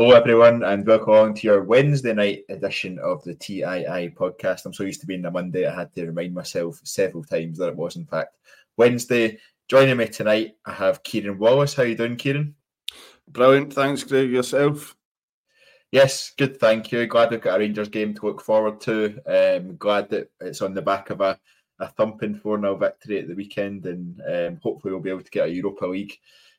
Hello, everyone, and welcome along to your Wednesday night edition of the TII podcast. I'm so used to being a Monday, I had to remind myself several times that it was, in fact, Wednesday. Joining me tonight, I have Kyran Wallace. How you doing, Kyran? Brilliant. Thanks, Craig. Yourself? Yes, good. Thank you. Glad we've got a Rangers game to look forward to. Um, glad that it's on the back of a, a thumping 4 0 victory at the weekend, and um, hopefully we'll be able to get a Europa League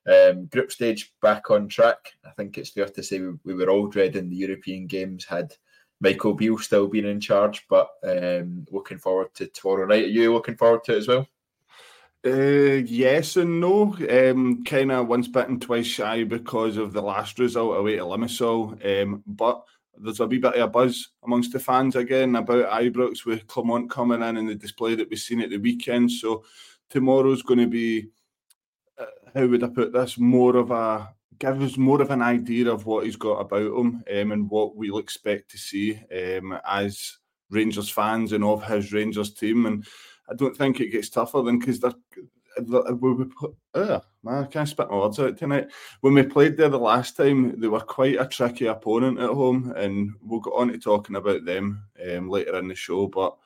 um, group stage back on track. I think it's fair to say we, we were all dreading the European games had Michael Beale still been in charge, but um, looking forward to tomorrow night. Are you looking forward to it as well? Uh, yes and no. Um, kind of once bitten, twice shy because of the last result away to Limassol. Um, but there's a wee bit of a buzz amongst the fans again about Ibrox with Clement coming in and the display that we've seen at the weekend. So tomorrow's going to be, how would I put this, more of a gives more of an idea of what he's got about him um, and what we'll expect to see um, as Rangers fans and of his Rangers team. And I don't think it gets tougher than because they're. We, uh, man, I can't spit my words out tonight. When we played there the last time, they were quite a tricky opponent at home, and we'll get on to talking about them um, later in the show. But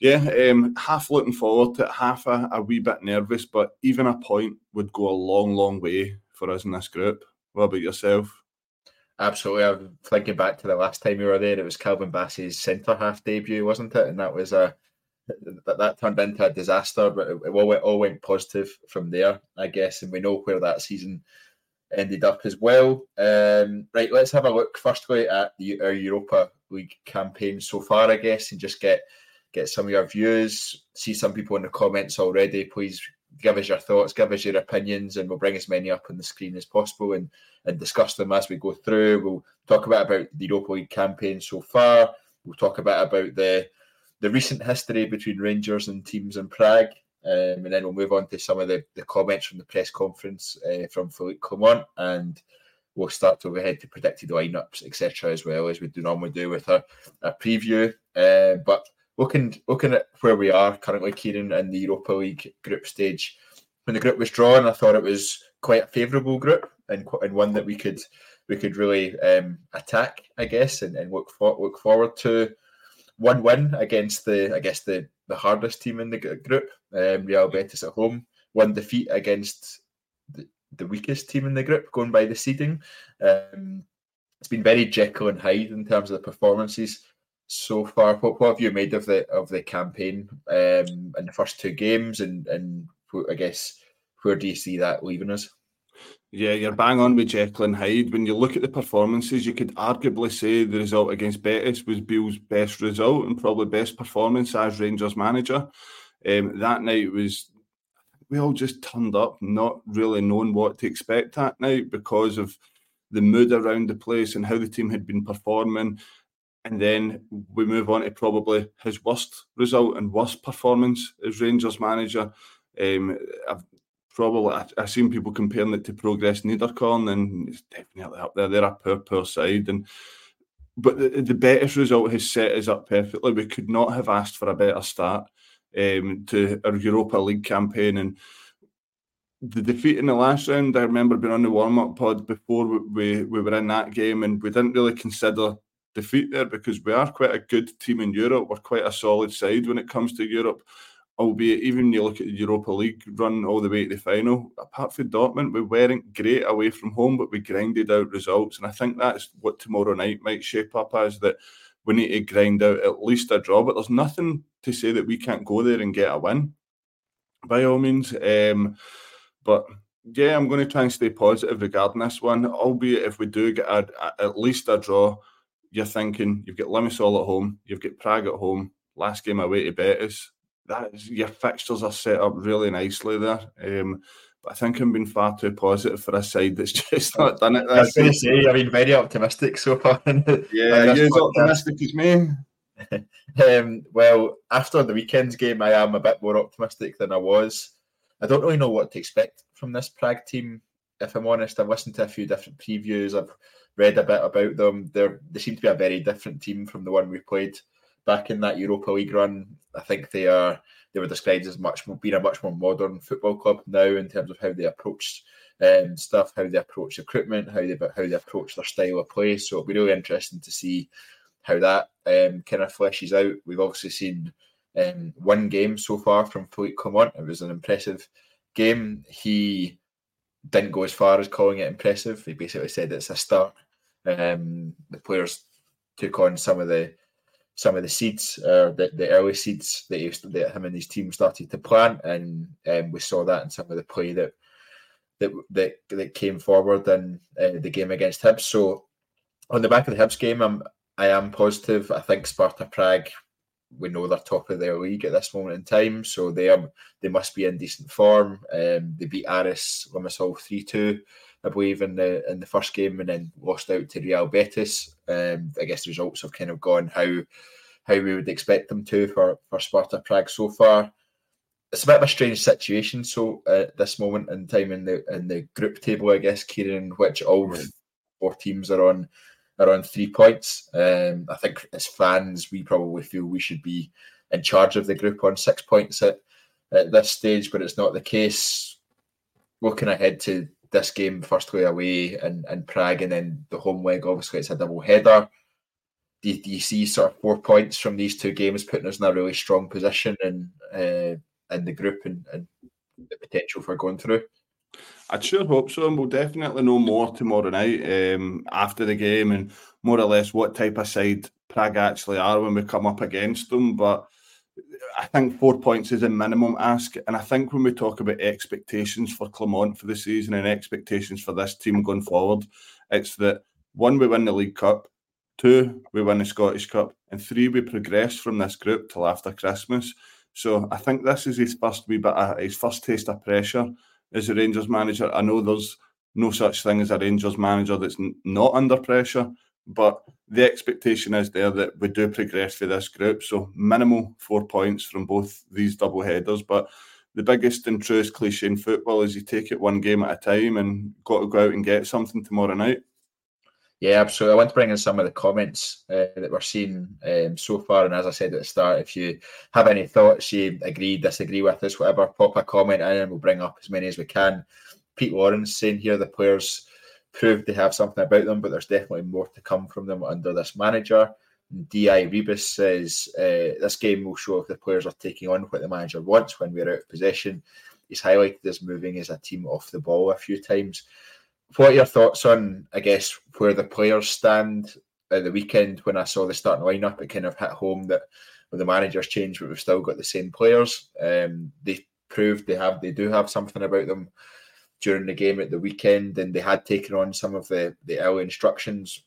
yeah, um, half looking forward to it, half a, a wee bit nervous, but even a point would go a long, long way for us in this group. What about yourself? Absolutely. I'm thinking back to the last time we were there. It was Calvin Bassey's centre half debut, wasn't it? And that was a that, that turned into a disaster, but it, it all, went, all went positive from there, I guess. And we know where that season ended up as well. Um, right, let's have a look firstly at the, our Europa League campaign so far, I guess, and just get get some of your views. See some people in the comments already. Please give us your thoughts, give us your opinions, and we'll bring as many up on the screen as possible and, and discuss them as we go through. We'll talk about, about the Europa League campaign so far. We'll talk about about the the recent history between Rangers and teams in Prague. Um, and then we'll move on to some of the, the comments from the press conference uh, from Philippe Clement, and we'll start to go ahead to predicted lineups, etc., as well as we do normally do with our, our preview. Uh, but looking looking at where we are currently, Kyran, in the Europa League group stage, when the group was drawn, I thought it was quite a favourable group and, and one that we could we could really um, attack, I guess, and, and look for, look forward to one win against the I guess the the hardest team in the group, um, Real Betis at home. One defeat against the, the weakest team in the group, going by the seeding. Um, it's been very Jekyll and Hyde in terms of the performances so far. What, what have you made of the of the campaign um, in the first two games, and and I guess where do you see that leaving us? Yeah, you're bang on with Jekyll Hyde. When you look at the performances, you could arguably say the result against Betis was Beale's best result and probably best performance as Rangers manager. Um, that night was we all just turned up, not really knowing what to expect that night because of the mood around the place and how the team had been performing. And then we move on to probably his worst result and worst performance as Rangers manager. Um, I've probably I, have seen people comparing it to Progress Niederkorn, and it's definitely up there. They're a poor, poor side, and but the, the Betis result has set us up perfectly. We could not have asked for a better start um, to our Europa League campaign, and the defeat in the last round. I remember being on the warm up pod before we, we we were in that game, and we didn't really consider defeat there because we are quite a good team in Europe. We're quite a solid side when it comes to Europe albeit even you look at the Europa League run all the way to the final, apart from Dortmund, we weren't great away from home, but we grinded out results. And I think that's what tomorrow night might shape up as that we need to grind out at least a draw. But there's nothing to say that we can't go there and get a win, by all means. Um, but yeah, I'm going to try and stay positive regarding this one, albeit if we do get a, a, at least a draw, you're thinking you've got Limassol at home, you've got Prague at home, last game away to Betis that is, your fixtures are set up really nicely there. Um, but I think I'm being far too positive for a side that's just not done it. I was going to say, I've been very optimistic so far. yeah, you're as optimistic as me. um, well, after the weekend's game, I am a bit more optimistic than I was. I don't really know what to expect from this Prague team. If I'm honest, I've listened to a few different previews. I've read a bit about them. They're, they seem to be a very different team from the one we played back in that Europa League run. I think they are they were described as much more being a much more modern football club now in terms of how they approached um, stuff, how they approach recruitment, how they how they approach their style of play. So it'll be really interesting to see how that um, kind of fleshes out. We've obviously seen um, one game so far from Philippe Clement. It was an impressive game. He didn't go as far as calling it impressive. He basically said it's a start. Um, the players took on some of the some of the seeds, uh, the, the early seeds that, he, that him and his team started to plant, and um, we saw that in some of the play that that that, that came forward in uh, the game against Hibs. So, on the back of the Hibs game, I'm I am positive. I think Sparta Prague, we know they're top of their league at this moment in time, so they are they must be in decent form. Um, they beat Aris Limassol three two. I believe in the in the first game and then lost out to Real Betis. Um, I guess the results have kind of gone how how we would expect them to for for Sparta Prague so far. It's a bit of a strange situation. So uh, at this moment in time in the in the group table, I guess, Kyran, which all four teams are on are on three points. Um, I think as fans, we probably feel we should be in charge of the group on six points at, at this stage, but it's not the case. Looking ahead to this game firstly away in, in Prague and then the home leg, obviously it's a double header. Do you, do you see sort of four points from these two games putting us in a really strong position in uh, in the group and, and the potential for going through? I'd sure hope so, and we'll definitely know more tomorrow night um, after the game and more or less what type of side Prague actually are when we come up against them. But I think four points is a minimum ask. And I think when we talk about expectations for Clement for the season and expectations for this team going forward, it's that one, we win the League Cup, two, we win the Scottish Cup, and three, we progress from this group till after Christmas. So I think this is his first wee bit of, his first taste of pressure as a Rangers manager. I know there's no such thing as a Rangers manager that's not under pressure, but the expectation is there that we do progress for this group. So minimal four points from both these double headers. But the biggest and truest cliche in football is you take it one game at a time and got to go out and get something tomorrow night. Yeah, absolutely. I want to bring in some of the comments uh, that we're seeing um, so far. And as I said at the start, if you have any thoughts, you agree, disagree with us, whatever, pop a comment in and we'll bring up as many as we can. Pete Lawrence saying here the players proved they have something about them, but there's definitely more to come from them under this manager. Di Rebus says uh, this game will show if the players are taking on what the manager wants when we're out of possession. He's highlighted as moving as a team off the ball a few times. What are your thoughts on, I guess, where the players stand at the weekend when I saw the starting lineup? It kind of hit home that the managers changed, but we've still got the same players. Um, they proved they have, they do have something about them during the game at the weekend, and they had taken on some of the the early instructions.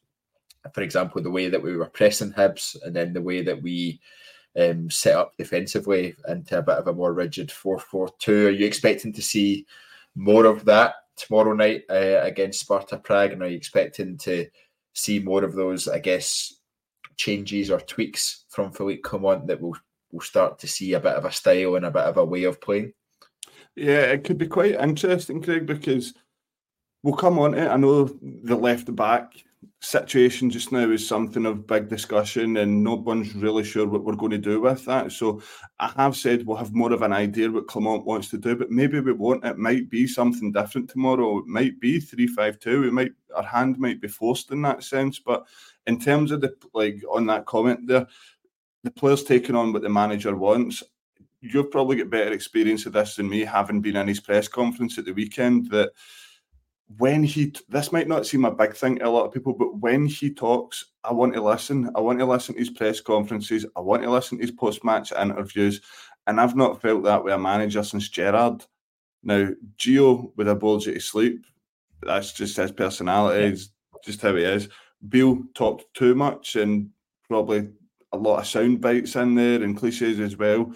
For example, the way that we were pressing Hibs, and then the way that we um, set up defensively into a bit of a more rigid four four two. Are you expecting to see more of that tomorrow night uh, against Sparta Prague? And are you expecting to see more of those, I guess, changes or tweaks from Philippe Clement that we'll, we'll start to see a bit of a style and a bit of a way of playing? Yeah, it could be quite interesting, Craig, because we'll come on it. I know the left back situation just now is something of big discussion, and no one's really sure what we're going to do with that. So I have said we'll have more of an idea what Clement wants to do, but maybe we won't. It might be something different tomorrow. It might be three five two. We might our hand might be forced in that sense. But in terms of the like on that comment there, the players taking on what the manager wants. You've probably got better experience of this than me, having been in his press conference at the weekend. That when he this might not seem a big thing to a lot of people, but when he talks, I want to listen. I want to listen to his press conferences. I want to listen to his post match interviews. And I've not felt that with a manager since Gerrard. Now, Gio would have bored you to sleep. That's just his personality, yeah. just how he is. Beale talked too much and probably a lot of sound bites in there and cliches as well.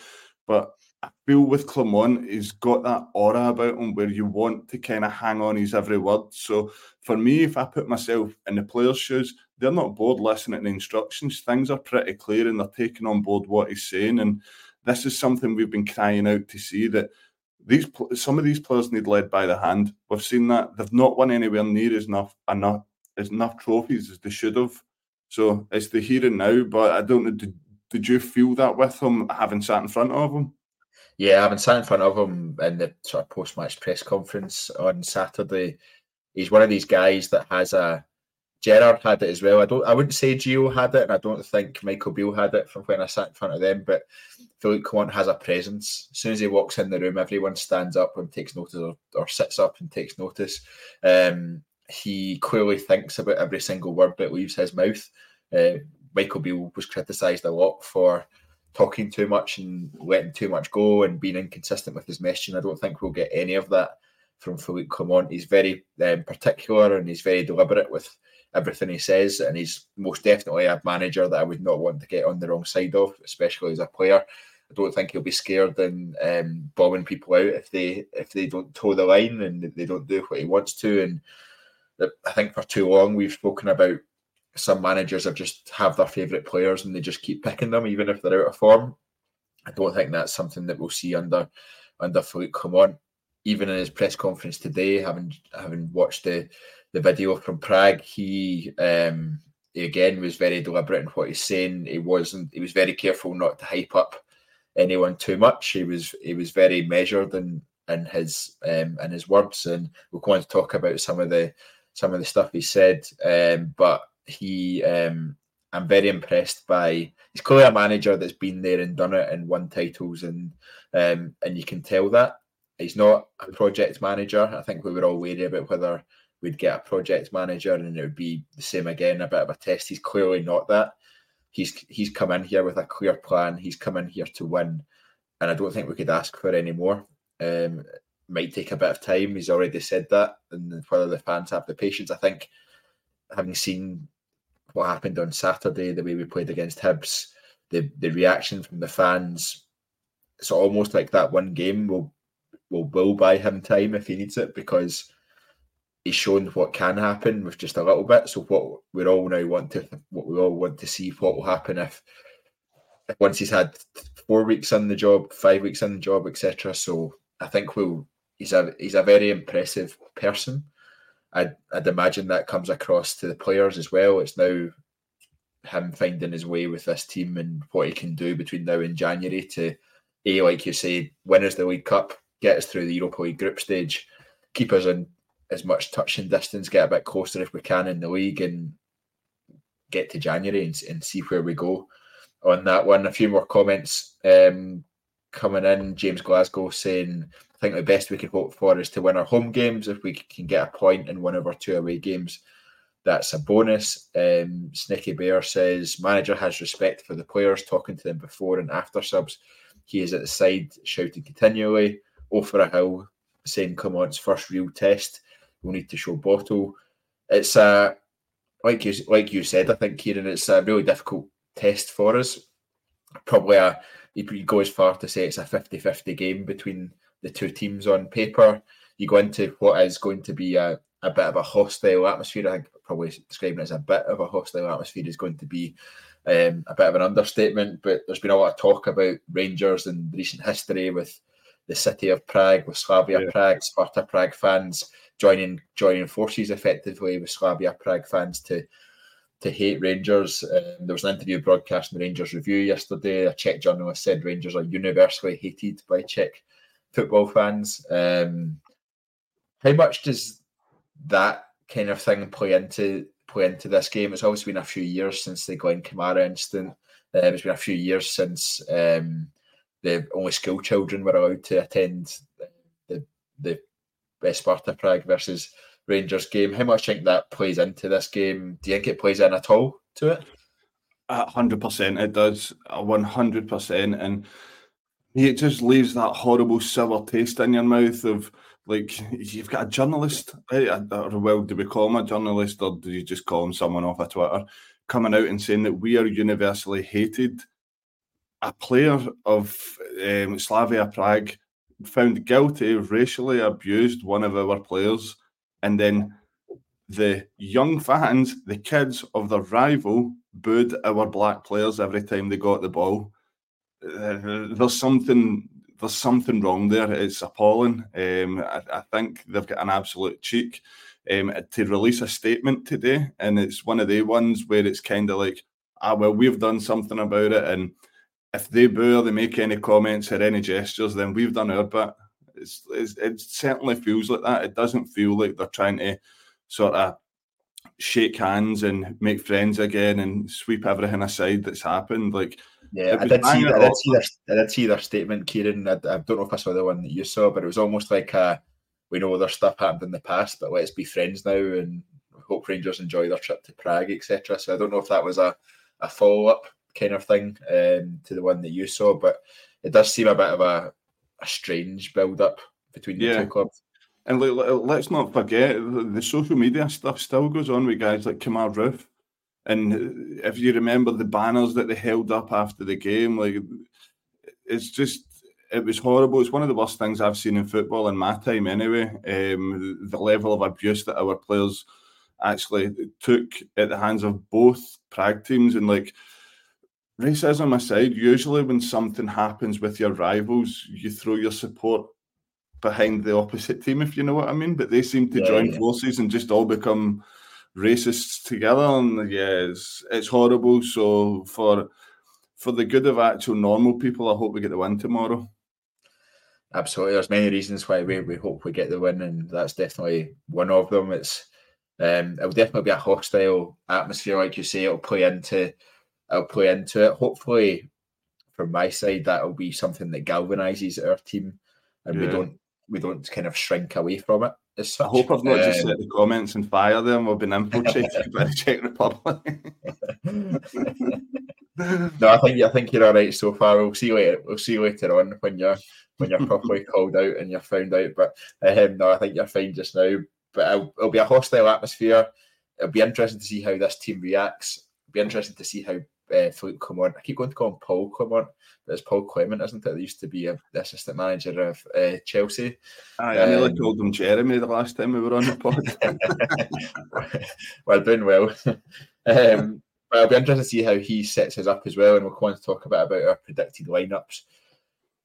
But I feel with Clement, he's got that aura about him where you want to kind of hang on his every word. So for me, if I put myself in the players' shoes, they're not bored listening to instructions. Things are pretty clear and they're taking on board what he's saying. And this is something we've been crying out to see that these some of these players need led by the hand. We've seen that they've not won anywhere near as enough enough as enough trophies as they should have. So it's the here and now. But I don't know. Did you feel that with him having sat in front of him? Yeah, having sat in front of him in the sort of post match press conference on Saturday, he's one of these guys that has a. Gerrard had it as well. I don't. I wouldn't say Gio had it, and I don't think Michael Beale had it from when I sat in front of them. But Philippe Clement has a presence. As soon as he walks in the room, everyone stands up and takes notice, or, or sits up and takes notice. Um, he clearly thinks about every single word that leaves his mouth. Uh, Michael Beale was criticised a lot for talking too much and letting too much go and being inconsistent with his messaging. I don't think we'll get any of that from Philippe Clement. He's very um, particular and he's very deliberate with everything he says, and he's most definitely a manager that I would not want to get on the wrong side of, especially as a player. I don't think he'll be scared in um, bombing people out if they if they don't toe the line and they don't do what he wants to. And I think for too long we've spoken about some managers have just have their favourite players and they just keep picking them even if they're out of form. I don't think that's something that we'll see under under Philippe Clement. Even in his press conference today, having having watched the the video from Prague, he um, he again was very deliberate in what he's saying. He wasn't. He was very careful not to hype up anyone too much. He was he was very measured in in his um, in his words, and we're going to talk about some of the some of the stuff he said. Um, but he, um, I'm very impressed by. He's clearly a manager that's been there and done it and won titles, and um, and you can tell that he's not a project manager. I think we were all wary about whether we'd get a project manager and it would be the same again, a bit of a test. He's clearly not that. He's he's come in here with a clear plan. He's come in here to win, and I don't think we could ask for any more. Um, might take a bit of time. He's already said that, and whether the fans have the patience. I think, having seen what happened on Saturday, the way we played against Hibs, the the reaction from the fans, it's almost like that one game will will will buy him time if he needs it because he's shown what can happen with just a little bit. So what we all now want to what we all want to see what will happen if once he's had four weeks on the job, five weeks on the job, etc. So I think we'll he's a he's a very impressive person. I'd, I'd imagine that comes across to the players as well. It's now him finding his way with this team and what he can do between now and January to a like you say, win us the League Cup, get us through the Europa League group stage, keep us in as much touch and distance, get a bit closer if we can in the league, and get to January and, and see where we go on that one. A few more comments um, coming in. James Glasgow saying I think the best we could hope for is to win our home games. If we can get a point in one of our two away games, that's a bonus. Um, Snicky Bear says manager has respect for the players, talking to them before and after subs. He is at the side shouting continually. For a hill, saying, "Come on, it's first real test. We'll need to show bottle." It's a like you like you said. I think Kyran, it's a really difficult test for us. Probably a you go as far to say it's a 50-50 game between the two teams on paper. you go into what is going to be a, a bit of a hostile atmosphere. I think probably describing it as a bit of a hostile atmosphere is going to be um, a bit of an understatement. But there's been a lot of talk about Rangers in recent history with the city of Prague, with Slavia yeah. Prague, Sparta Prague fans joining joining forces effectively with Slavia Prague fans to to hate Rangers. Um, there was an interview broadcast in the Rangers Review yesterday. A Czech journalist said Rangers are universally hated by Czech football fans. Um, how much does that kind of thing play into play into this game? It's always been a few years since the Glenn Kamara incident. Um, it's been a few years since um, the only school children were allowed to attend the the Sparta Prague versus Rangers game. How much do you think that plays into this game? Do you think it plays in at all to it? hundred percent, it does. One hundred percent, and it just leaves that horrible sour taste in your mouth of like you've got a journalist, or well, do we call him a journalist, or do you just call him someone off of Twitter, coming out and saying that we are universally hated? A player of um, Slavia Prague found guilty racially abused one of our players and then the young fans, the kids of their rival, booed our black players every time they got the ball. Uh, there's something there's something wrong there. It's appalling. Um, I, I, think they've got an absolute cheek um, to release a statement today, and it's one of the ones where it's kind of like, ah, well, we've done something about it, and if they boo or they make any comments or any gestures, then we've done our bit. It's, it's, it certainly feels like that. It doesn't feel like they're trying to sort of shake hands and make friends again and sweep everything aside that's happened. Like, yeah, I did, see, I did see, their, I did see their statement, Kyran. I, I, don't know if I saw the one that you saw, but it was almost like a, we know there's stuff happened in the past, but let's be friends now and hope Rangers enjoy their trip to Prague, etc. So I don't know if that was a, a follow up kind of thing um, to the one that you saw, but it does seem a bit of a, a strange build up between the yeah. two clubs. And let's not forget the social media stuff still goes on with guys like Kemar Roofe. And if you remember the banners that they held up after the game, like it's just it was horrible. It's one of the worst things I've seen in football in my time, anyway. Um, the level of abuse that our players actually took at the hands of both Prague teams, and like racism aside, usually when something happens with your rivals, you throw your support behind the opposite team, if you know what I mean. But they seem to yeah, join yeah. forces and just all become racists together, and yeah, it's, it's horrible. So for for the good of actual normal people, I hope we get the win tomorrow. Absolutely, there's many reasons why we, we hope we get the win, and that's definitely one of them. It's um, it'll definitely be a hostile atmosphere, like you say. It'll play into it'll play into it. Hopefully, from my side, that'll be something that galvanizes our team, and yeah. we don't we don't kind of shrink away from it. As such. I hope I've not just set the comments and fire them. We've been infiltrated by the Czech Republic. no, I think I think you're all right so far. We'll see you later. We'll see you later on when you're when you're properly called out and you're found out. But um, no, I think you're fine just now. But it'll, it'll be a hostile atmosphere. It'll be interesting to see how this team reacts. It'll be interesting to see how uh, Philippe Clement. I keep going to call him Paul Clement, but it's Paul Clement, isn't it? He used to be a, the assistant manager of uh, Chelsea. Aye, I nearly um, called him Jeremy the last time we were on the pod. well, doing well. um, but it'll be interesting to see how he sets us up as well, and we'll go on to talk a bit about our predicted lineups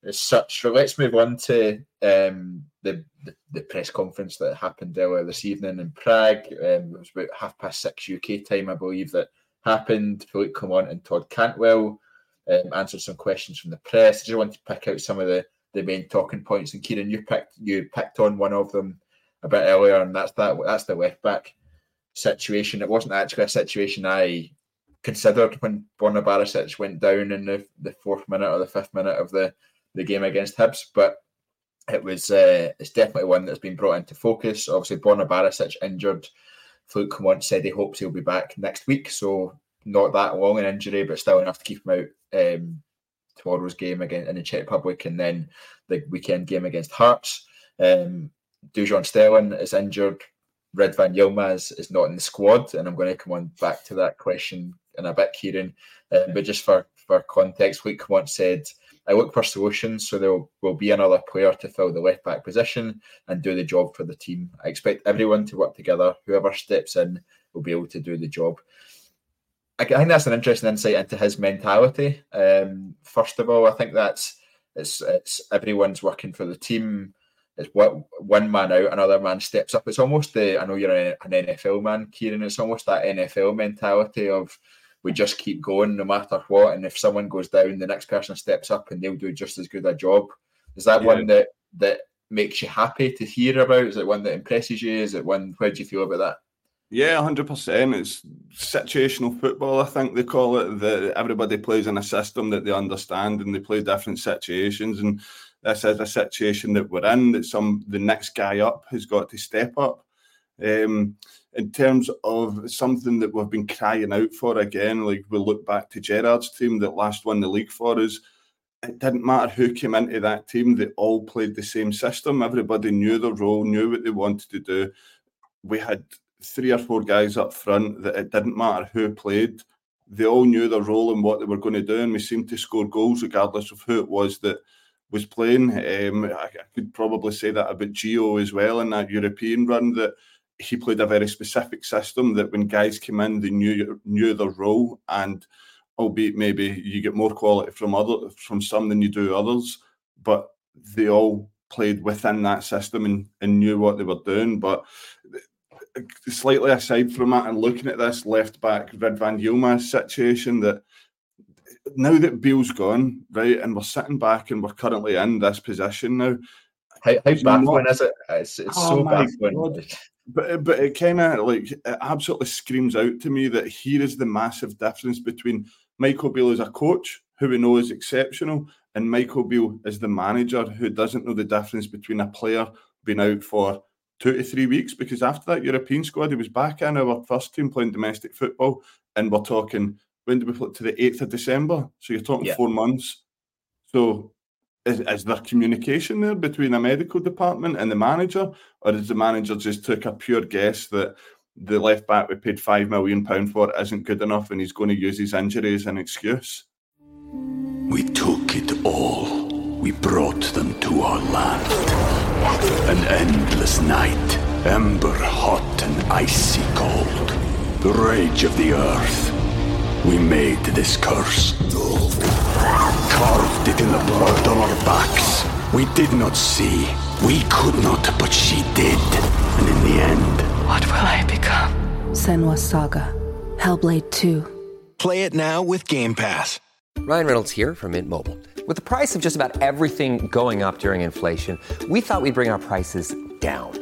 as such. So let's move on to um, the, the, the press conference that happened earlier this evening in Prague. Um, it was about half past six UK time, I believe, that happened. Philippe Clement and Todd Cantwell um, answered some questions from the press. I just want to pick out some of the, the main talking points. And Kyran, you picked you picked on one of them a bit earlier, and that's that that's the left back situation. It wasn't actually a situation I considered when Borna Barisic went down in the, the fourth minute or the fifth minute of the, the game against Hibs, but it was uh, it's definitely one that's been brought into focus. Obviously, Borna Barisic injured Fluke once said he hopes he'll be back next week, so not that long an injury, but still enough to keep him out um, tomorrow's game again in the Czech Republic and then the weekend game against Hearts. Um, Dujon Sterling is injured. Ridvan Yilmaz is not in the squad, and I'm going to come on back to that question in a bit, Kyran. Um, but just for for context, Luke once said, I look for solutions, so there will be another player to fill the left back position and do the job for the team. I expect everyone to work together. Whoever steps in will be able to do the job. I think that's an interesting insight into his mentality. Um, first of all, I think that's it's it's everyone's working for the team. It's what one man out, another man steps up. It's almost the I know you're an NFL man, Kyran. It's almost that NFL mentality of we just keep going no matter what. And if someone goes down, the next person steps up and they'll do just as good a job. Is that yeah. one that that makes you happy to hear about? Is it one that impresses you? Is it one? How do you feel about that? Yeah, hundred percent. It's situational football. I think they call it. That everybody plays in a system that they understand, and they play different situations. And this is a situation that we're in. That some the next guy up has got to step up. Um, in terms of something that we've been crying out for again, like we look back to Gerrard's team that last won the league for us. It didn't matter who came into that team; they all played the same system. Everybody knew their role, knew what they wanted to do. We had three or four guys up front that it didn't matter who played; they all knew their role and what they were going to do, and we seemed to score goals regardless of who it was that was playing. Um, I, I could probably say that about Gio as well in that European run that he played a very specific system that when guys came in, they knew knew their role, and albeit maybe you get more quality from other from some than you do others, but they all played within that system and, and knew what they were doing. But slightly aside from that, and looking at this left back Ridvan Yilmaz situation, that now that Beale's gone, right, and we're sitting back and we're currently in this position now. How, how baffling is it? It's, it's oh so baffling. God but uh, but it kind of like it absolutely screams out to me that here is the massive difference between Michael Beale as a coach, who we know is exceptional, and Michael Beale as the manager, who doesn't know the difference between a player being out for two to three weeks. Because after that European squad, he was back in our first team playing domestic football, and we're talking when do we play to the eighth of December? So you're talking yeah. four months. So is, is there communication there between a medical department and the manager, or is the manager just took a pure guess that the left back we paid five million pound for isn't good enough, and he's going to use his injury as an excuse? We took it all. We brought them to our land. An endless night, ember hot and icy cold. The rage of the earth. We made this curse carved it in the blood on our backs. We did not see. We could not, but she did. And in the end... What will I become? Senua Saga. Hellblade 2. Play it now with Game Pass. Ryan Reynolds here from Mint Mobile. With the price of just about everything going up during inflation, we thought we'd bring our prices down.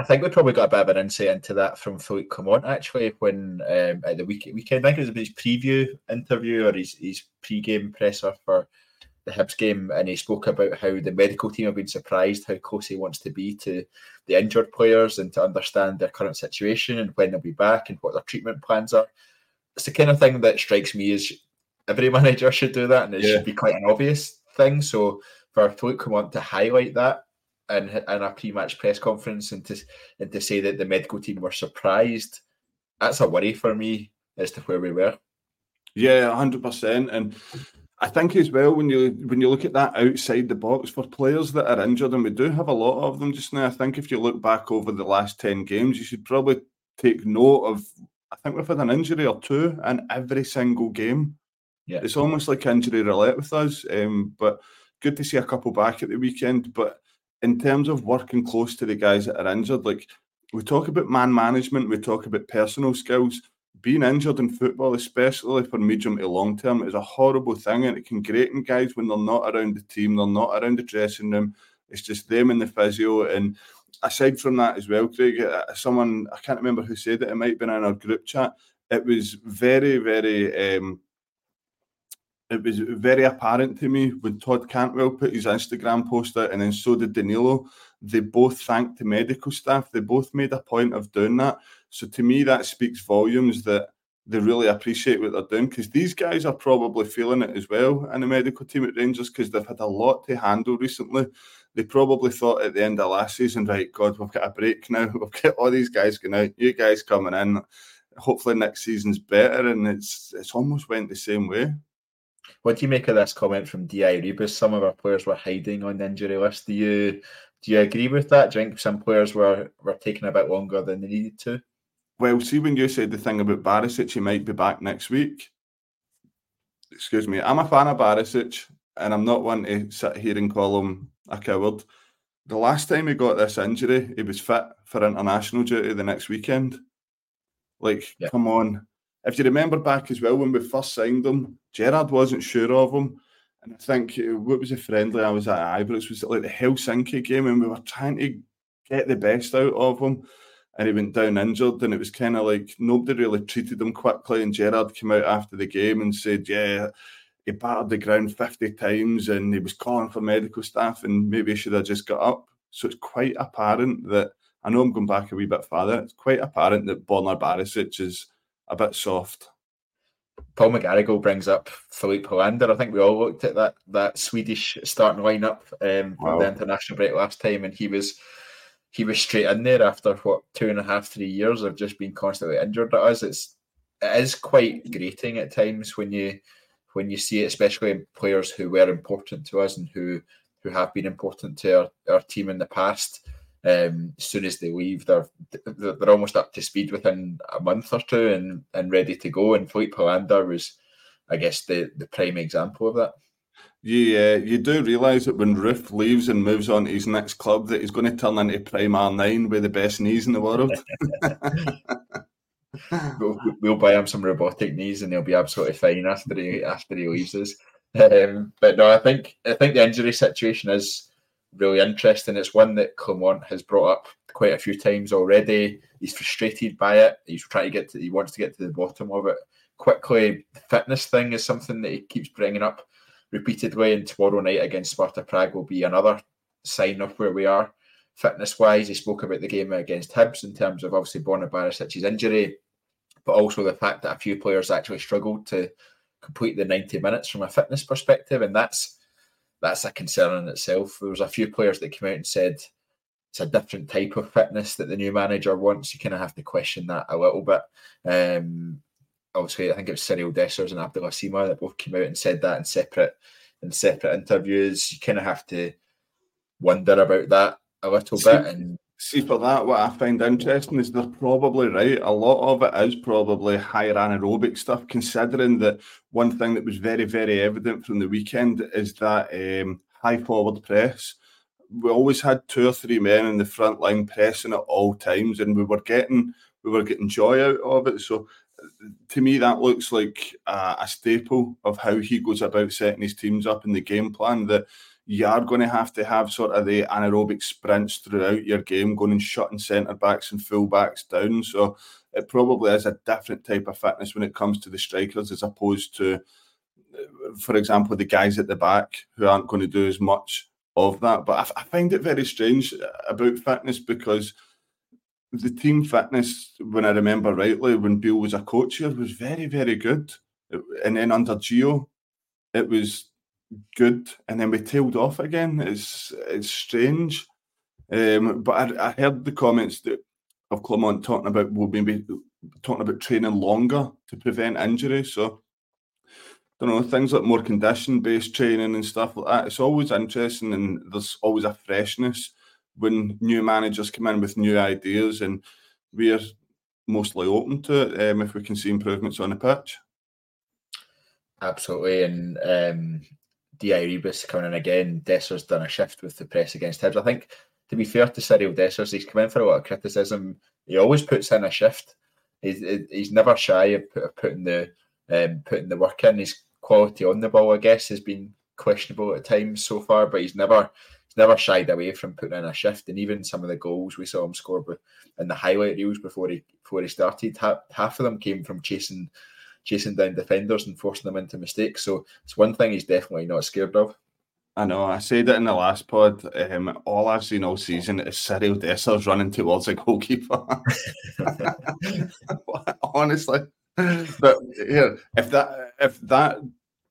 I think we probably got a bit of an insight into that from Philippe Clement actually when um, at the week- weekend. I think it was his preview interview or his, his pre-game presser for the Hibs game, and he spoke about how the medical team have been surprised how close he wants to be to the injured players and to understand their current situation and when they'll be back and what their treatment plans are. It's the kind of thing that strikes me as every manager should do that, and it yeah. should be quite an obvious thing. So for Philippe Clement to highlight that in, in a pre-match press conference and to and to say that the medical team were surprised, that's a worry for me as to where we were. Yeah, hundred percent, and I think as well when you when you look at that outside the box for players that are injured, and we do have a lot of them just now. I think if you look back over the last ten games, you should probably take note of. I think we've had an injury or two in every single game. Yeah, it's almost like injury roulette with us. Um, but good to see a couple back at the weekend. But in terms of working close to the guys that are injured, like we talk about man management, we talk about personal skills being injured in football, especially for medium to long term, is a horrible thing, and it can greaten guys when they're not around the team, they're not around the dressing room. It's just them and the physio. And aside from that, as well, Craig, uh, someone I can't remember who said it. It might have been in our group chat. It was very, very. Um, it was very apparent to me when Todd Cantwell put his Instagram post out, and then so did Danilo. They both thanked the medical staff. They both made a point of doing that. So to me, that speaks volumes that they really appreciate what they're doing because these guys are probably feeling it as well in the medical team at Rangers because they've had a lot to handle recently. They probably thought at the end of last season, right, God, we've got a break now. We've got all these guys going out, you guys coming in. Hopefully next season's better, and it's it's almost went the same way. What do you make of this comment from Di Rebus? Some of our players were hiding on the injury list. Do you do you agree with that? Do you think some players were were taking a bit longer than they needed to? Well, see, when you said the thing about Barisic, he might be back next week. Excuse me. I'm a fan of Barisic, and I'm not one to sit here and call him a coward. The last time he got this injury, he was fit for international duty the next weekend. Like, yeah. come on. If you remember back as well, when we first signed him, Gerrard wasn't sure of him. And I think, uh, what was a friendly I was at Ibrox? Was like the Helsinki game? And we were trying to get the best out of him and he went down injured. And it was kind of like nobody really treated him quickly. And Gerrard came out after the game and said, Yeah, he battered the ground 50 times and he was calling for medical staff and maybe he should have just got up. So it's quite apparent that I know I'm going back a wee bit further. It's quite apparent that Borna Barisic is a bit soft. Paul McGarrigle brings up Filip Helander. I think we all looked at that that Swedish starting lineup um, wow. the international break last time, and he was he was straight in there after what two and a half, three years of just being constantly injured at us. It's it is quite grating at times when you when you see it, especially players who were important to us and who who have been important to our, our team in the past. Um, as soon as they leave, they're they're almost up to speed within a month or two and and ready to go. And Filip Helander was, I guess, the the prime example of that you uh, you do realise that when Roofe leaves and moves on to his next club, that he's going to turn into Prime R9 with the best knees in the world. we'll, we'll, buy him some robotic knees, and he'll be absolutely fine after he after he leaves us. Um, but no, I think I think the injury situation is really interesting. It's one that Clement has brought up quite a few times already. He's frustrated by it. He's trying to get to. He wants to get to the bottom of it quickly. The fitness thing is something that he keeps bringing up repeatedly, and tomorrow night against Sparta Prague will be another sign of where we are fitness wise. He spoke about the game against Hibs in terms of obviously Borna injury, but also the fact that a few players actually struggled to complete the 90 minutes from a fitness perspective, and that's that's a concern in itself. There was a few players that came out and said it's a different type of fitness that the new manager wants. You kind of have to question that a little bit. Um, obviously I think it was Cyriel Dessers and Abdallah Sima that both came out and said that in separate in separate interviews. You kind of have to wonder about that a little bit. And see for that, what I find interesting is they're probably right. A lot of it is probably higher anaerobic stuff, considering that one thing that was very, very evident from the weekend is that um, high forward press. We always had two or three men in the front line pressing at all times, and we were getting we were getting joy out of it. So to me, that looks like a, a, staple of how he goes about setting his teams up in the game plan. That you are going to have to have sort of the anaerobic sprints throughout your game, going and shutting centre backs and full backs down. So it probably is a different type of fitness when it comes to the strikers, as opposed to, for example, the guys at the back who aren't going to do as much of that. But I, I find it very strange uh, about fitness because the team fitness, when I remember rightly, when Beale was a coach here, was very, very good. And then under Gio, it was good. And then we tailed off again. It's it's strange. Um, but I, I, heard the comments that of Clement talking about we'll be talking about training longer to prevent injury. So I don't know things like more condition based training and stuff like that. It's always interesting, and there's always a freshness when new managers come in with new ideas, and we're mostly open to it um, if we can see improvements on the pitch. Absolutely, and um, Di Rebus coming in again. Desser's done a shift with the press against Hibs. I think, to be fair to Cyriel Dessers, he's come in for a lot of criticism. He always puts in a shift. He's, he's never shy of putting the um, putting the work in. His quality on the ball, I guess, has been questionable at times so far, but he's never he's never shied away from putting in a shift. And even some of the goals we saw him score in the highlight reels before he before he started, half, half of them came from chasing chasing down defenders and forcing them into mistakes. So it's one thing he's definitely not scared of. I know. I said it in the last pod. Um, all I've seen all season is Cyriel Dessers running towards a goalkeeper. Honestly, but here, if that if that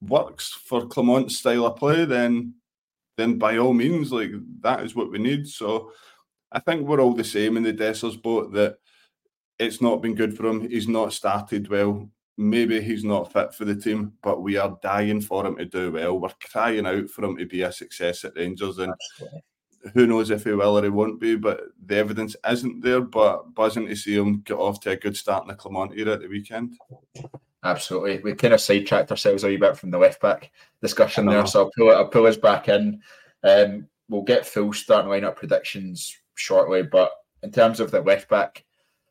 works for Clement's style of play, then then by all means, like that is what we need. So I think we're all the same in the Dessers boat that it's not been good for him. He's not started well. Maybe he's not fit for the team, but we are dying for him to do well. We're crying out for him to be a success at Rangers, and Absolutely. who knows if he will or he won't be. But the evidence isn't there. But buzzing to see him get off to a good start in the Clement era at the weekend. Absolutely, we kind of sidetracked ourselves a wee bit from the left back discussion there, so I'll pull it. I'll pull us back in. Um, we'll get full starting lineup predictions shortly, but in terms of the left back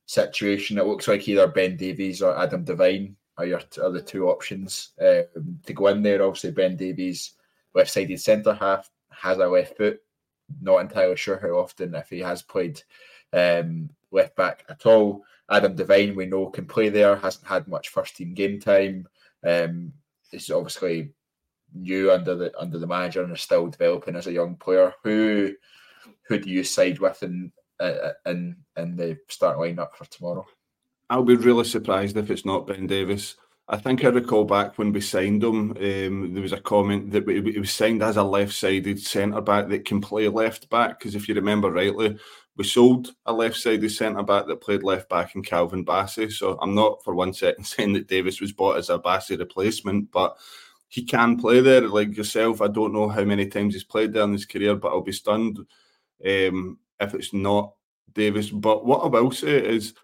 situation, it looks like either Ben Davies or Adam Devine are your are the two options um, to go in there. Obviously, Ben Davies, left-sided centre half, has a left foot. Not entirely sure how often, if he has played um, left back at all. Adam Devine, we know, can play there, hasn't had much first team game time. Um, is obviously new under the under the manager and is still developing as a young player. Who who do you side with in uh, in in the start lineup for tomorrow? I'll be really surprised if it's not Ben Davies. I think I recall back when we signed him, um, there was a comment that he was signed as a left-sided centre back that can play left back. Because if you remember rightly, we sold a left-sided centre back that played left back in Calvin Bassey. So I'm not for one second saying that Davies was bought as a Bassey replacement, but he can play there. Like yourself, I don't know how many times he's played there in his career, but I'll be stunned um, if it's not Davies. But what I will say is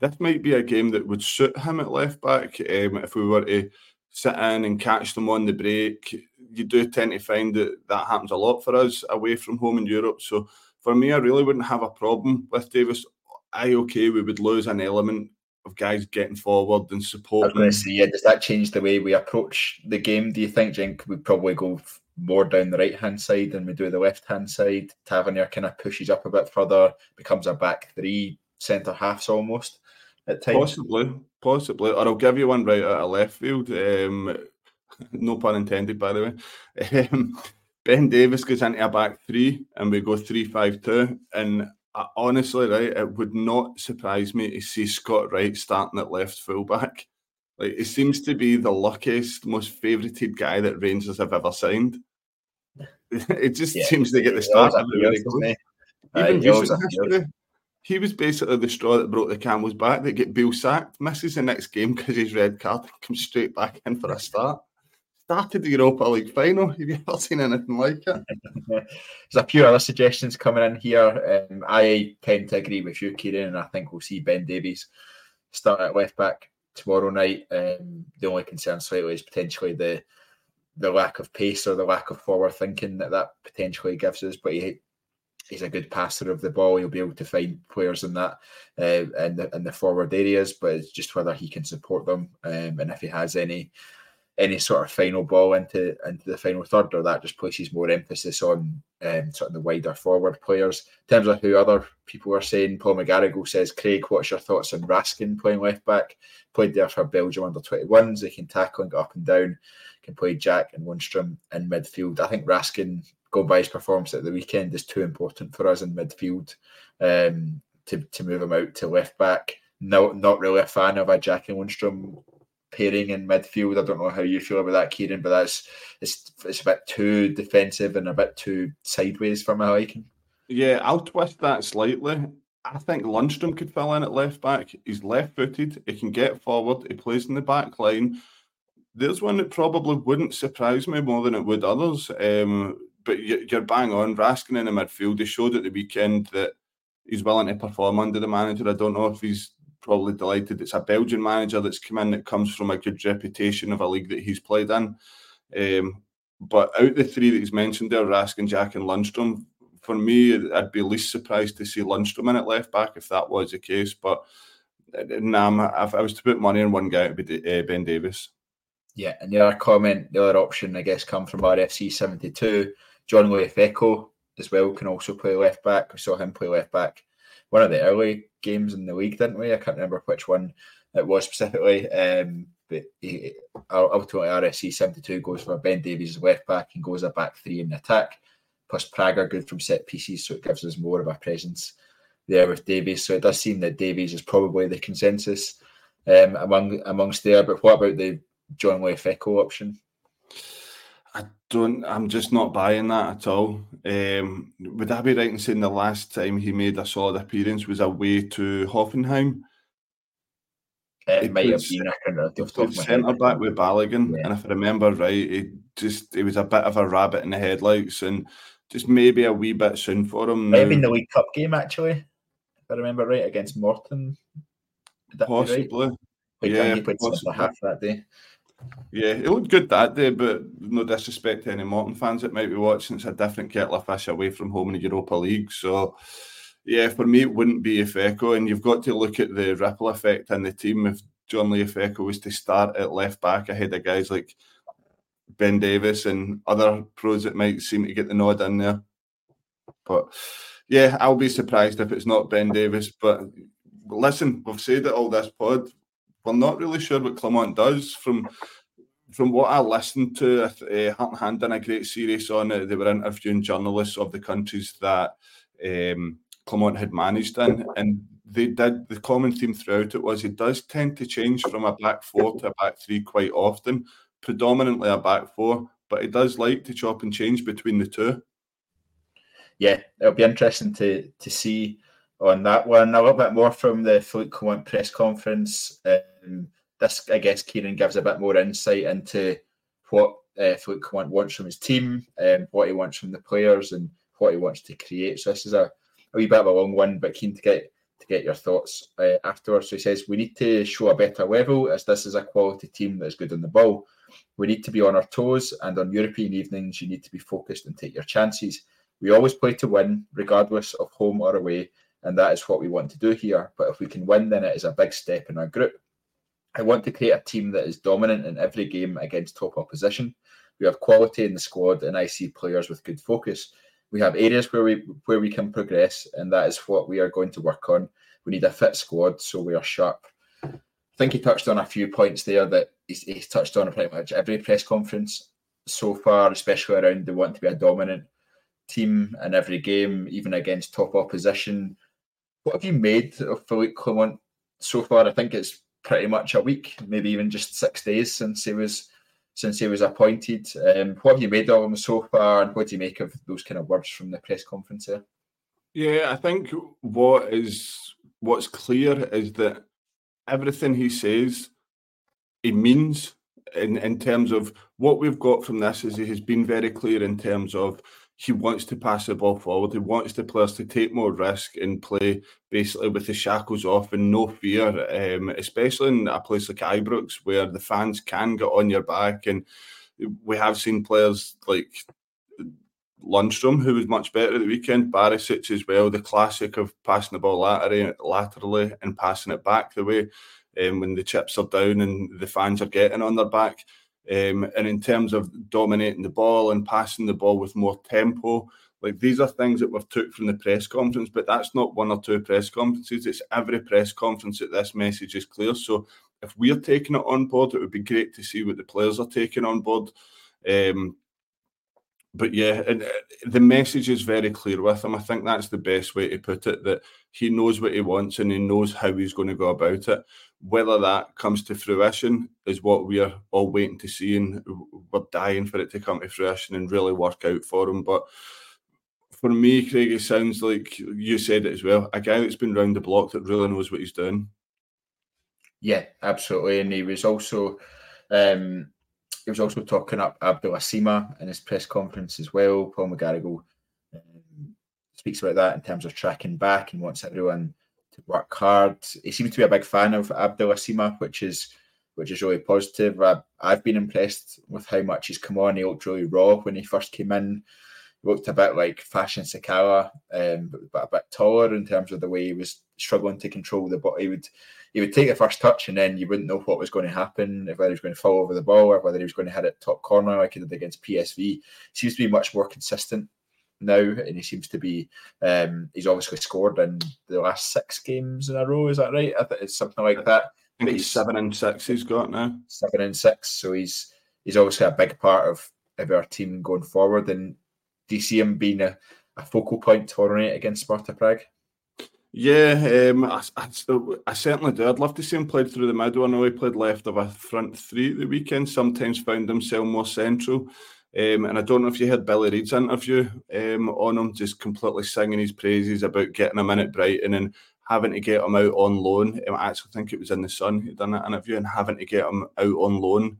this might be a game that would suit him at left back. Um, if we were to sit in and catch them on the break, you do tend to find that that happens a lot for us away from home in Europe. So for me, I really wouldn't have a problem with Davies. I okay, we would lose an element of guys getting forward and supporting. I was say, yeah, does that change the way we approach the game? Do you think, Jink, we probably go more down the right hand side than we do the left hand side? Tavernier kind of pushes up a bit further, becomes a back three, centre halves almost at times. Possibly, possibly. Or I'll give you one right out of left field. Um, no pun intended, by the way. Um, Ben Davies goes into a back three and we go three five two. And I, honestly, right, it would not surprise me to see Scott Wright starting at left fullback. Like he seems to be the luckiest, most favoured guy that Rangers have ever signed. it just yeah, seems to get the start. Really Even history, he was basically the straw that broke the camel's back that get Bill sacked, misses the next game because he's red card, comes straight back in for a start started the Europa League final. Have you ever seen anything like it? There's a few other suggestions coming in here. Um, I tend to agree with you, Kyran, and I think we'll see Ben Davies start at left back tomorrow night. Um, the only concern slightly is potentially the the lack of pace or the lack of forward thinking that that potentially gives us. But he he's a good passer of the ball. He'll be able to find players in that uh, in the in the forward areas, but it's just whether he can support them um, and if he has any any sort of final ball into into the final third, or that just places more emphasis on um, sort of the wider forward players. In terms of who other people are saying, Paul McGarrigle says, Craig, what's your thoughts on Raskin playing left back? Played there for Belgium under 21s. They can tackle and get up and down, can play Jack and Lundstram in midfield. I think Raskin, going by his performance at the weekend, is too important for us in midfield um, to, to move him out to left back. No, not really a fan of a Jack and Lundstram pairing in midfield. I don't know how you feel about that, Kyran, but that's it's it's a bit too defensive and a bit too sideways for my liking. Yeah, I'll twist that slightly. I think Lundstram could fill in at left back. He's left footed, he can get forward, he plays in the back line. There's one that probably wouldn't surprise me more than it would others. Um, but you're bang on. Raskin in the midfield, he showed at the weekend that he's willing to perform under the manager. I don't know if he's probably delighted it's a Belgian manager that's come in that comes from a good reputation of a league that he's played in. Um, but out of the three that he's mentioned there, Raskin, Jack, and Lundstram, for me, I'd be least surprised to see Lundstram in at left back if that was the case. But uh, nah, if I was to put money on one guy, it would be uh, Ben Davies. Yeah, and the other comment, the other option, I guess, come from RFC 72. Johnly Yfeko as well can also play left back. We saw him play left back one of the early games in the league, didn't we? I can't remember which one it was specifically. Um, but he, ultimately RFC 72 goes for Ben Davies left back and goes a back three in attack. Plus Prager good from set pieces, so it gives us more of a presence there with Davies. So it does seem that Davies is probably the consensus um, among amongst there. But what about the Johnly Yfeko option? I don't. I'm just not buying that at all. Um, would I be right in saying the last time he made a solid appearance was away to Hoffenheim? It, it might have been centre back with Balogun, yeah. and if I remember right, he just he was a bit of a rabbit in the headlights, and just maybe a wee bit soon for him. Maybe in the League Cup game actually, if I remember right, against Morton. Possibly. Right? yeah, he played possibly. half that day. Yeah, it looked good that day, but no disrespect to any Morton fans that might be watching. It's a different kettle of fish away from home in the Europa League. So, yeah, for me, it wouldn't be Yfeko. And you've got to look at the ripple effect in the team. If Johnly was to start at left back ahead of guys like Ben Davies and other pros that might seem to get the nod in there. But yeah, I'll be surprised if it's not Ben Davies. But listen, we've said it all this pod we're not really sure what Clement does. From from what I listened to, uh, and Hand done a great series on it. They were interviewing journalists of the countries that um, Clement had managed in, and they did. The common theme throughout it was it does tend to change from a back four to a back three quite often, predominantly a back four, but it does like to chop and change between the two. Yeah, it'll be interesting to to see on that one. A little bit more from the Philippe Clement press conference. This, I guess, Kyran gives a bit more insight into what uh, Clement wants from his team, um, what he wants from the players, and what he wants to create. So this is a, a wee bit of a long one, but keen to get to get your thoughts uh, afterwards. So he says we need to show a better level as this is a quality team that is good on the ball. We need to be on our toes, and on European evenings, you need to be focused and take your chances. We always play to win, regardless of home or away, and that is what we want to do here. But if we can win, then it is a big step in our group. I want to create a team that is dominant in every game against top opposition. We have quality in the squad, and I see players with good focus. We have areas where we where we can progress, and that is what we are going to work on. We need a fit squad, so we are sharp. I think he touched on a few points there that he's, he's touched on pretty much every press conference so far, especially around they want to be a dominant team in every game, even against top opposition. What have you made of Philippe Clement so far? I think it's pretty much a week, maybe even just six days since he was since he was appointed. Um, what have you made of him so far, and what do you make of those kind of words from the press conference? Yeah, I think what is what's clear is that everything he says, he means in in terms of what we've got from this is he has been very clear in terms of he wants to pass the ball forward. He wants the players to take more risk and play basically with the shackles off and no fear, um, especially in a place like Ibrox where the fans can get on your back. And we have seen players like Lundstram, who was much better at the weekend, Barisic as well, the classic of passing the ball laterally, laterally and passing it back the way um, when the chips are down and the fans are getting on their back. Um, and in terms of dominating the ball and passing the ball with more tempo, like these are things that we've took from the press conference, but that's not one or two press conferences. It's every press conference that this message is clear. So if we're taking it on board, it would be great to see what the players are taking on board. Um, but yeah, and uh, the message is very clear with him. I think that's the best way to put it. That he knows what he wants and he knows how he's going to go about it. Whether that comes to fruition is what we are all waiting to see, and we're dying for it to come to fruition and really work out for him. But for me, Craig, it sounds like you said it as well. A guy that's been round the block that really knows what he's doing. Yeah, absolutely, and he was also. Um, he was also talking up Abdallah Sima in his press conference as well. Paul McGarrigle um, speaks about that in terms of tracking back and wants everyone to work hard. He seems to be a big fan of Abdallah Sima, which is which is really positive. I, I've been impressed with how much he's come on. He looked really raw when he first came in. He looked a bit like Fashion Sakala, um, but, but a bit taller in terms of the way he was struggling to control the body. He would he would take the first touch and then you wouldn't know what was going to happen, if whether he was going to fall over the ball or whether he was going to hit it top corner like he did against PSV. He seems to be much more consistent now, and he seems to be. Um, he's obviously scored in the last six games in a row. Is that right? I think it's something like that. I think he's seven and six. He's got now seven and six. So he's he's obviously a big part of, of our team going forward. And do you see him being a, a focal point night against Sparta Prague? Yeah, um, I, I, I, certainly do. I'd love to see him played through the middle. I know he played left of a front three the weekend. Sometimes found himself more central. Um, and I don't know if you heard Billy Reid's interview um, on him, just completely singing his praises about getting him in at Brighton and having to get him out on loan. Um, I actually think it was in the Sun he'd done that interview and having to get him out on loan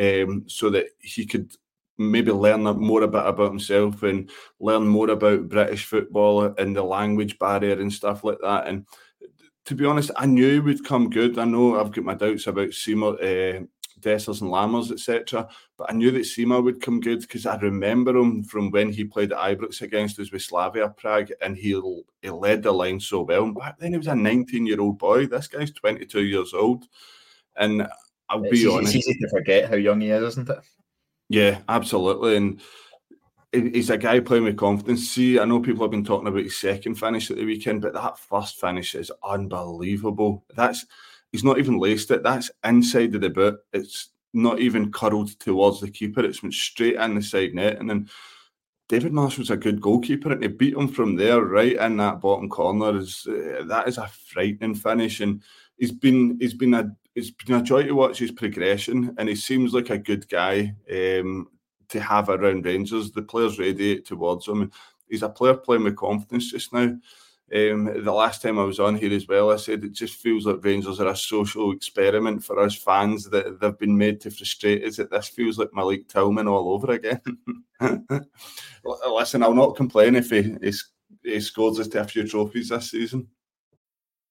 um, so that he could maybe learn more a bit about himself and learn more about British football and the language barrier and stuff like that. And to be honest, I knew he would come good. I know I've got my doubts about Seymour, uh, Dessers and Lammers, etc. But I knew that Sima would come good because I remember him from when he played at Ibrox against us with Slavia Prague, and he he led the line so well. Back then, he was a 19 year old boy. This guy's 22 years old, and I'll it's be honest. It's easy to forget how young he is, isn't it? Yeah, absolutely. And he's a guy playing with confidence. See, I know people have been talking about his second finish at the weekend, but that first finish is unbelievable. That's he's not even laced it. That's inside of the boot. It's not even curled towards the keeper. It's went straight in the side net. And then David Marshall's a good goalkeeper, and to beat him from there, right in that bottom corner, is uh, that is a frightening finish. And he's been he's been a it's been a joy to watch his progression, and he seems like a good guy um, to have around Rangers. The players radiate towards him. He's a player playing with confidence just now. Um, the last time I was on here as well, I said it just feels like Rangers are a social experiment for us fans that they've been made to frustrate us. That this feels like Malik Tillman all over again. Listen, I'll not complain if he, he, he scores us to a few trophies this season.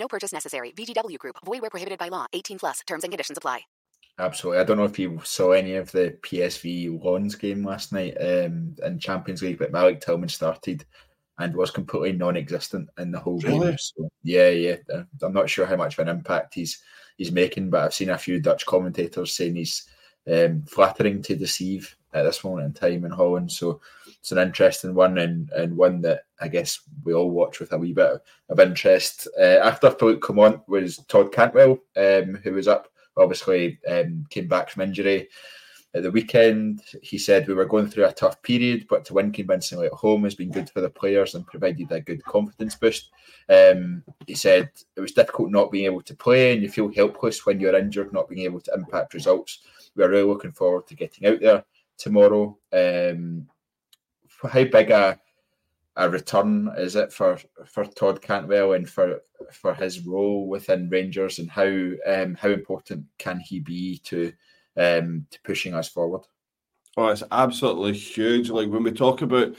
No purchase necessary. VGW Group. Void where prohibited by law. 18 plus. Terms and conditions apply. Absolutely. I don't know if you saw any of the PSV Lens game last night um, in Champions League, but Malik Tillman started and was completely non-existent in the whole Really? game. So, yeah, yeah. uh, I'm not sure how much of an impact he's he's making, but I've seen a few Dutch commentators saying he's um, flattering to deceive at this moment in time in Holland. So it's an interesting one and, and one that I guess we all watch with a wee bit of, interest. Uh, after Philippe Clement was Todd Cantwell, um, who was up, obviously um, came back from injury at the weekend. He said we were going through a tough period, but to win convincingly at home has been good for the players and provided a good confidence boost. Um, he said it was difficult not being able to play, and you feel helpless when you're injured, not being able to impact results. We are really looking forward to getting out there tomorrow. Um, how big a a return is it for for Todd Cantwell and for for his role within Rangers and how um, how important can he be to um, to pushing us forward? Oh, it's absolutely huge. Like when we talk about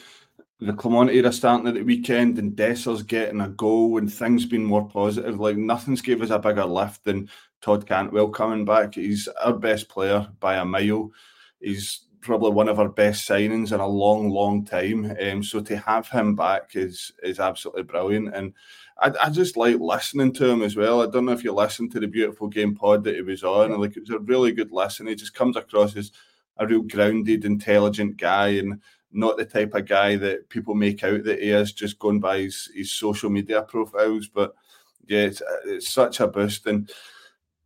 the Clement era starting at the weekend and Dessers getting a goal and things being more positive, like nothing's gave us a bigger lift than Todd Cantwell coming back. He's our best player by a mile. He's probably one of our best signings in a long, long time. Um, so to have him back is is absolutely brilliant. And I, I just like listening to him as well. I don't know if you listened to the beautiful game pod that he was on. Like it was a really good listen. He just comes across as a real grounded, intelligent guy and not the type of guy that people make out that he is just going by his, his social media profiles. But yeah, it's, it's such a boost. And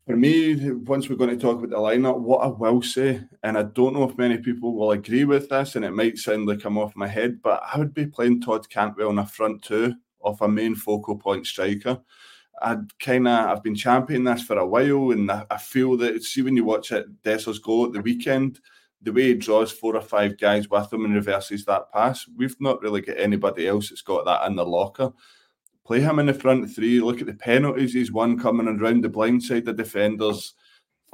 for me, once we're going to talk about the lineup, what I will say, and I don't know if many people will agree with this, and it might sound like I'm off my head, but I would be playing Todd Cantwell in a front two of a main focal point striker. I'd kind of I've been championing this for a while, and I, feel that see when you watch it, Dessers goal at the weekend, the way he draws four or five guys with him and reverses that pass, we've not really got anybody else that's got that in the locker. Play him in the front three. Look at the penalties he's won coming around the blind side of defenders.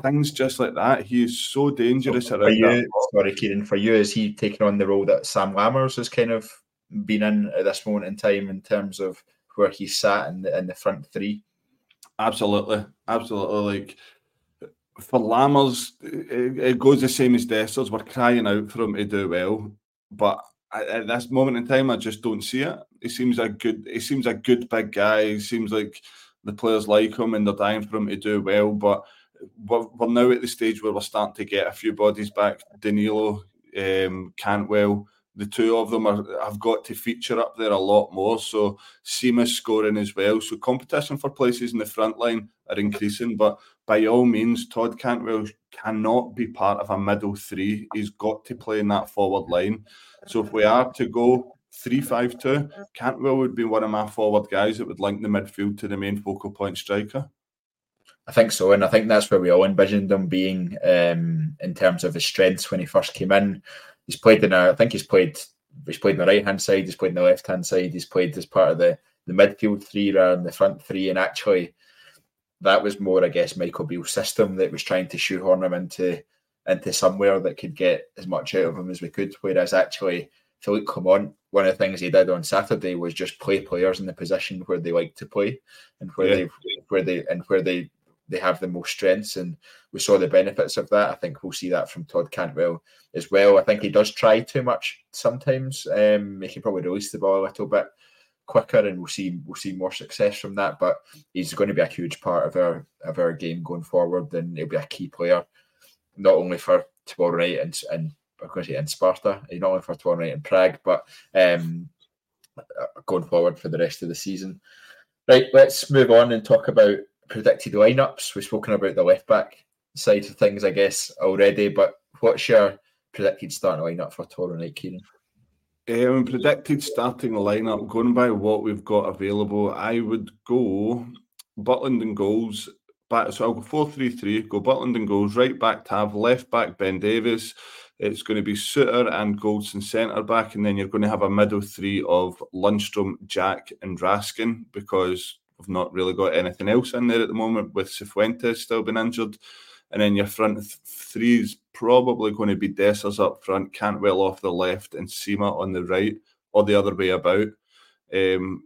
Things just like that. He is so dangerous so around you. Sorry, Kyran, for you, is he taking on the role that Sam Lammers has kind of been in at this moment in time in terms of where he sat in the, in the front three? Absolutely, absolutely. Like for Lammers, it, it goes the same as Dessers. We're crying out for him to do well, but at, at this moment in time, I just don't see it. He seems a good. He seems a good big guy. He seems like the players like him and they're dying for him to do well. But we're, we're now at the stage where we're starting to get a few bodies back. Danilo, um, Cantwell, the two of them are have got to feature up there a lot more. So Seamus scoring as well. So competition for places in the front line are increasing. But by all means, Todd Cantwell cannot be part of a middle three. He's got to play in that forward line. So if we are to go three five two, Cantwell would be one of my forward guys that would link the midfield to the main focal point striker. I think so, and I think that's where we all envisioned him being um, in terms of his strengths when he first came in. He's played in a, I think he's played, he's played on the right hand side, he's played the left hand side, he's played as part of the the midfield three rather than the front three, and actually, that was more, I guess, Michael Beale's system that was trying to shoehorn him into into somewhere that could get as much out of him as we could. Whereas actually, Philippe Clement, one of the things he did on Saturday was just play players in the position where they like to play and where Yeah. they where they and where they they have the most strengths and we saw the benefits of that. I think we'll see that from Todd Cantwell as well. I think he does try too much sometimes. Um, he can probably release the ball a little bit quicker and we'll see we'll see more success from that. But he's going to be a huge part of our of our game going forward and he'll be a key player not only for tomorrow night and and To say in Sparta, eh, not only for night in Prague, but um, going forward for the rest of the season. Right, let's move on and talk about predicted lineups. We've spoken about the left back side of things, I guess, already. But what's your predicted starting lineup for tomorrow Kyran? Um, predicted starting lineup, going by what we've got available, I would go Butland and goals. Back, so I'll go 4 3 3, go Butland and goals, right back Tav, left back Ben Davies. It's going to be Souttar and Goldson centre back, and then you're going to have a middle three of Lundstram, Jack, and Raskin because we've not really got anything else in there at the moment with Cifuentes still been injured. And then your front th- three is probably going to be Dessers up front, Cantwell off the left, and Sima on the right, or the other way about. Um,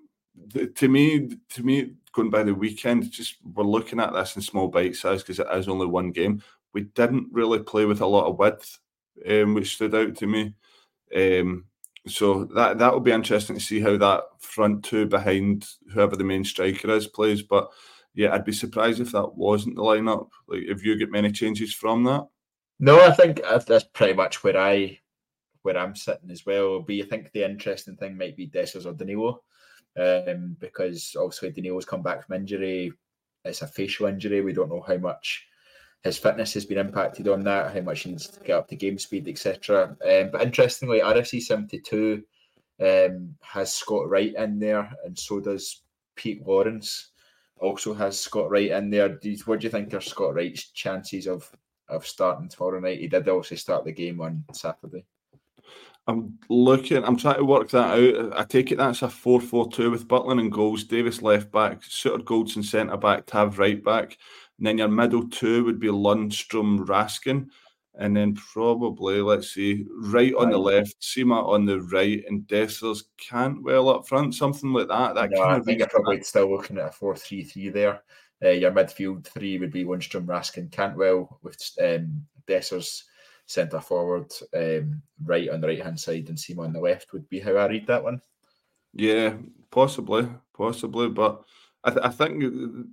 to me, to me, going by the weekend, just we're looking at this in small bite size because it is only one game. We didn't really play with a lot of width, um, which stood out to me. Um, so that that will be interesting to see how that front two behind whoever the main striker is plays. But yeah, I'd be surprised if that wasn't the lineup. Like, if you get many changes from that. No, I think that's that's pretty much where I where I'm sitting as well. But I think the interesting thing might be Dessers or Danilo, um, because obviously Danilo's come back from injury. It's a facial injury. We don't know how much his fitness has been impacted on that, how much he needs to get up to game speed, etc. Um, but interestingly, RFC seventy two um, has Scott Wright in there, and so does Pete Lawrence. Also has Scott Wright in there. Do you, what do you think are Scott Wright's chances of of starting tomorrow night? He did also start the game on Saturday. I'm looking. I'm trying to work that out. I take it that's a 4-4-2 with Butland and goals, Davies left back, Souttar Goldson centre back, Tav right back. And then your middle two would be Lundstram, Raskin, and then probably let's see, Wright on the left, Sima on the right, and Dessers Cantwell up front, something like that. That No, kind I of think you're probably still looking at a 4 3 3 there. Uh, your midfield three would be Lundstram, Raskin, Cantwell, with um, Dessers centre forward, um, Wright on the right hand side, and Sima on the left would be how I read that one. Yeah, possibly, possibly, but I, th- I think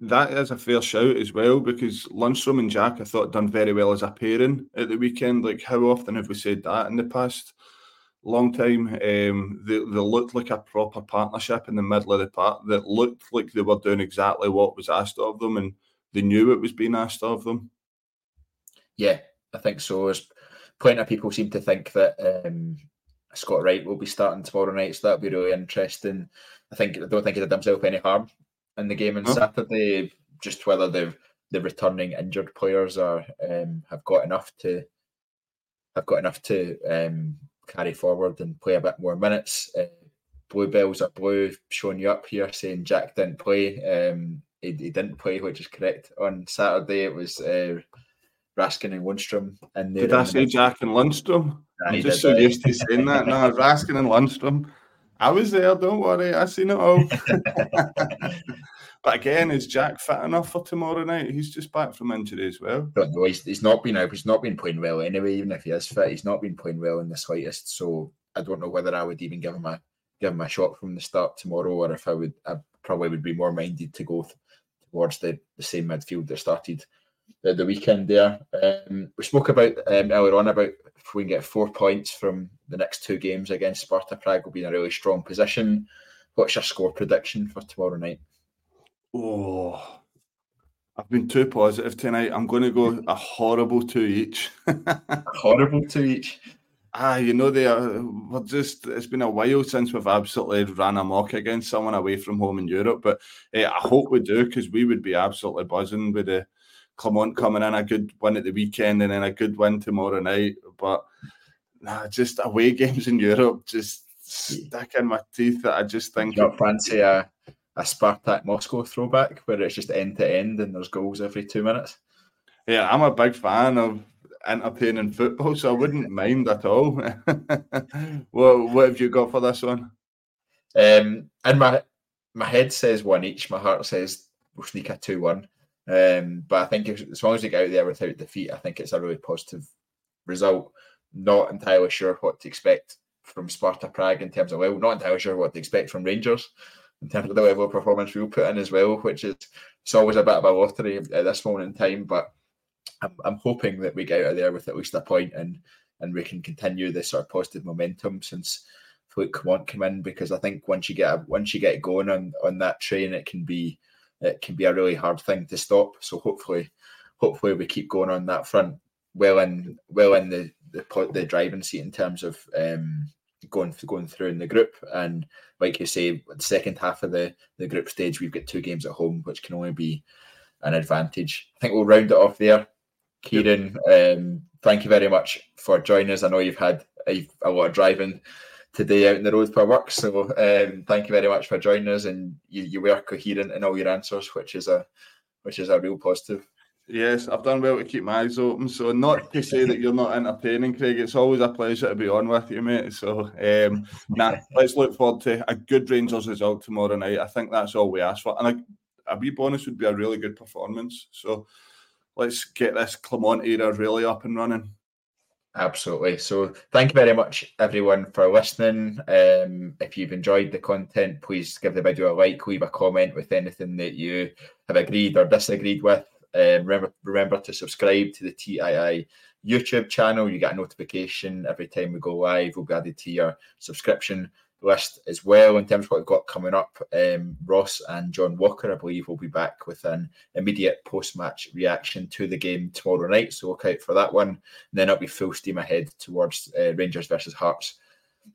that is a fair shout as well because Lundstram and Jack I thought done very well as a pairing at the weekend. Like how often have we said that in the past? Long time. Um, they, they looked like a proper partnership in the middle of the park. That looked like they were doing exactly what was asked of them, and they knew it was being asked of them. Yeah, I think so. There's plenty of people seem to think that um, Scott Wright will be starting tomorrow night, so that'll be really interesting. I think I don't think he did himself any harm in the game on? Saturday. Just whether the the returning injured players are um, have got enough to have got enough to um, carry forward and play a bit more minutes. Uh, Bluebells are blue, showing you up here saying Jack didn't play. Um, he, he didn't play, which is correct. On Saturday, it was uh, Raskin and Lundstram. And Did I say Jack and Lundstram? Nah, I'm just so used to saying that. No, Raskin and Lundstram. I was there, don't worry. I seen it all. but again, is Jack fit enough for tomorrow night? He's just back from injury as well. don't know. He's, he's not been out. He's not been playing well anyway. Even if he is fit, he's not been playing well in the slightest. So I don't know whether I would even give him a give him a shot from the start tomorrow, or if I would, I probably would be more minded to go th- towards the, the same midfield that started the, the weekend there. Um, we spoke about um, earlier on about if we can get four points from the next two games against Sparta Prague, we'll be in a really strong position. What's your score prediction for tomorrow night? Oh, I've been too positive tonight. I'm going to go a horrible two each. horrible two each. Ah, you know they are. We're just. It's been a while since we've absolutely ran amok against someone away from home in Europe, but eh, I hope we do because we would be absolutely buzzing with the Clement coming in a good win at the weekend and then a good win tomorrow night. But nah, just away games in Europe just stuck in my teeth. That I just think you fancy a, a Spartak Moscow throwback where it's just end to end and there's goals every two minutes? Yeah, I'm a big fan of entertaining football, so I wouldn't mind at all. what What have you got for this one? Um, and my my head says one each. My heart says we'll sneak a two one. Um, but I think if, as long as we get out there without defeat, I think it's a really positive result. Not entirely sure what to expect from Sparta Prague in terms of well, not entirely sure what to expect from Rangers in terms of the level of performance we'll put in as well, which is it's always a bit of a lottery at this moment in time. But I'm, I'm hoping that we get out of there with at least a point and and we can continue this sort of positive momentum since Philippe Clement come in because I think once you get once you get going on on that train, it can be it can be a really hard thing to stop. So hopefully, hopefully we keep going on that front well in well in the the, the driving seat in terms of um, going going through in the group. And like you say, the second half of the the group stage, we've got two games at home, which can only be an advantage. I think we'll round it off there. Kyran, um, thank you very much for joining us. I know you've had a, a lot of driving today out in the road for work, so um, thank you very much for joining us. And you, you were coherent in all your answers, which is a which is a real positive. Yes, I've done well to keep my eyes open. So not to say that you're not entertaining, Craig. It's always a pleasure to be on with you, mate. So um, nah, let's look forward to a good Rangers result tomorrow night. I think that's all we ask for. And a, a wee bonus would be a really good performance. So let's get this Clement era really up and running. Absolutely. So thank you very much, everyone, for listening. Um, if you've enjoyed the content, please give the video a like, leave a comment with anything that you have agreed or disagreed with. Um, remember, remember to subscribe to the TII YouTube channel. You get a notification every time we go live. We'll be added to your subscription list as well. In terms of what we've got coming up, um, Ross and John Walker, I believe, will be back with an immediate post-match reaction to the game tomorrow night. So look out for that one. And then it'll be full steam ahead towards uh, Rangers versus Hearts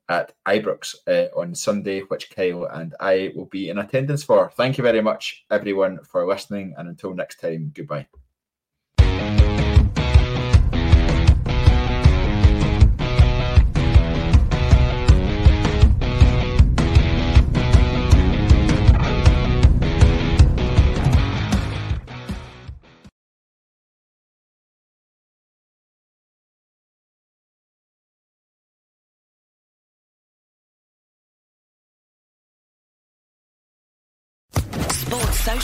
at Ibrox uh, on Sunday, which Kyle and I will be in attendance for. Thank you very much, everyone, for listening. And until next time, goodbye.